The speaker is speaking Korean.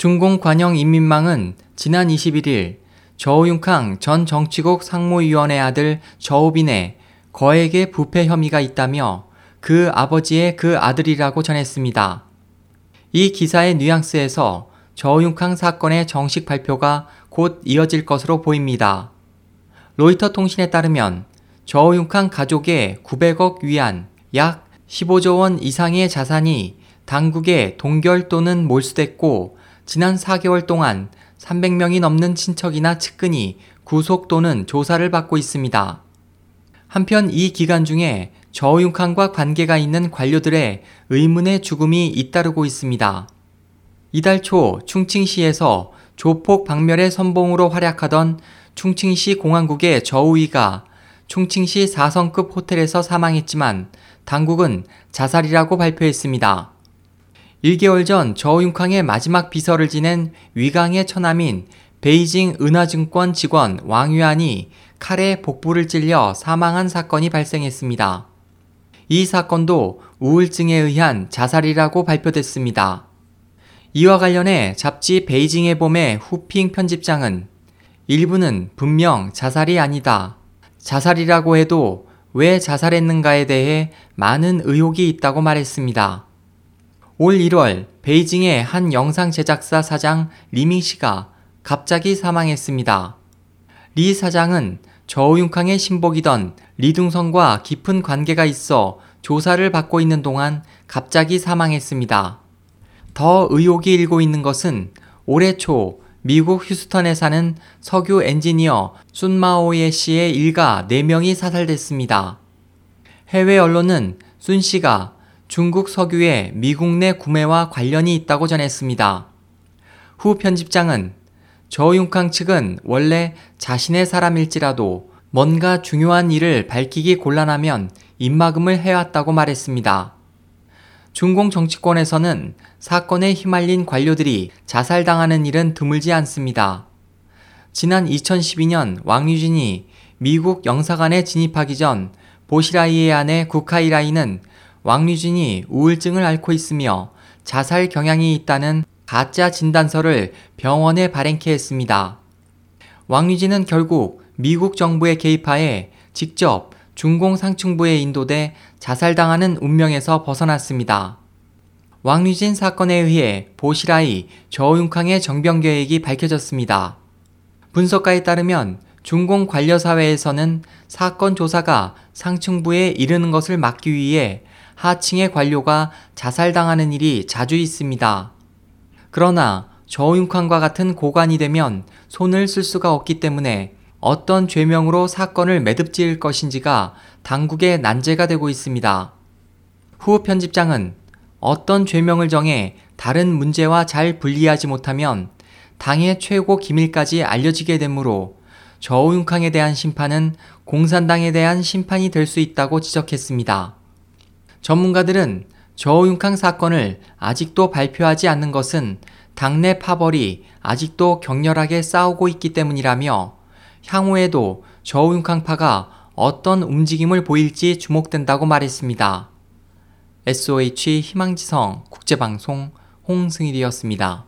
중공 관영 인민망은 지난 21일 저우융캉 전 정치국 상무위원회 아들 저우빈의 거액의 부패 혐의가 있다며 그 아버지의 그 아들이라고 전했습니다. 이 기사의 뉘앙스에서 저우융캉 사건의 정식 발표가 곧 이어질 것으로 보입니다. 로이터 통신에 따르면 저우융캉 가족의 900억 위안 약 15조 원 이상의 자산이 당국에 동결 또는 몰수됐고 지난 4개월 동안 300명이 넘는 친척이나 측근이 구속 또는 조사를 받고 있습니다. 한편 이 기간 중에 저우융칸과 관계가 있는 관료들의 의문의 죽음이 잇따르고 있습니다. 이달 초 충칭시에서 조폭 박멸의 선봉으로 활약하던 충칭시 공항국의 저우위가 충칭시 4성급 호텔에서 사망했지만 당국은 자살이라고 발표했습니다. 1개월 전 저우융캉의 마지막 비서를 지낸 위강의 처남인 베이징 은하증권 직원 왕유안이 칼에 복부를 찔려 사망한 사건이 발생했습니다. 이 사건도 우울증에 의한 자살이라고 발표됐습니다. 이와 관련해 잡지 베이징의 봄의 후핑 편집장은 일부는 분명 자살이 아니다. 자살이라고 해도 왜 자살했는가에 대해 많은 의혹이 있다고 말했습니다. 올 1월 베이징의 한 영상 제작사 사장 리밍 씨가 갑자기 사망했습니다. 리 사장은 저우융캉의 신복이던 리둥성과 깊은 관계가 있어 조사를 받고 있는 동안 갑자기 사망했습니다. 더 의혹이 일고 있는 것은 올해 초 미국 휴스턴에 사는 석유 엔지니어 순마오예 씨의 일가 4명이 사살됐습니다. 해외 언론은 순 씨가 중국 석유의 미국 내 구매와 관련이 있다고 전했습니다. 후 편집장은 저윤캉 측은 원래 자신의 사람일지라도 뭔가 중요한 일을 밝히기 곤란하면 입막음을 해왔다고 말했습니다. 중공 정치권에서는 사건에 휘말린 관료들이 자살당하는 일은 드물지 않습니다. 지난 2012년 왕유진이 미국 영사관에 진입하기 전 보시라이의 아내 국하이라이는 왕유진이 우울증을 앓고 있으며 자살 경향이 있다는 가짜 진단서를 병원에 발행케 했습니다. 왕유진은 결국 미국 정부의 개입하에 직접 중공 상층부에 인도돼 자살당하는 운명에서 벗어났습니다. 왕유진 사건에 의해 보시라이 저우융캉의 정병 계획이 밝혀졌습니다. 분석가에 따르면 중공 관료 사회에서는 사건 조사가 상층부에 이르는 것을 막기 위해 하층의 관료가 자살당하는 일이 자주 있습니다. 그러나 저우융칸과 같은 고관이 되면 손을 쓸 수가 없기 때문에 어떤 죄명으로 사건을 매듭 지을 것인지가 당국의 난제가 되고 있습니다. 후 편집장은 어떤 죄명을 정해 다른 문제와 잘 분리하지 못하면 당의 최고 기밀까지 알려지게 되므로 저우융캉에 대한 심판은 공산당에 대한 심판이 될 수 있다고 지적했습니다. 전문가들은 저우융캉 사건을 아직도 발표하지 않는 것은 당내 파벌이 아직도 격렬하게 싸우고 있기 때문이라며 향후에도 저우융캉파가 어떤 움직임을 보일지 주목된다고 말했습니다. SOH 희망지성 국제방송 홍승일이었습니다.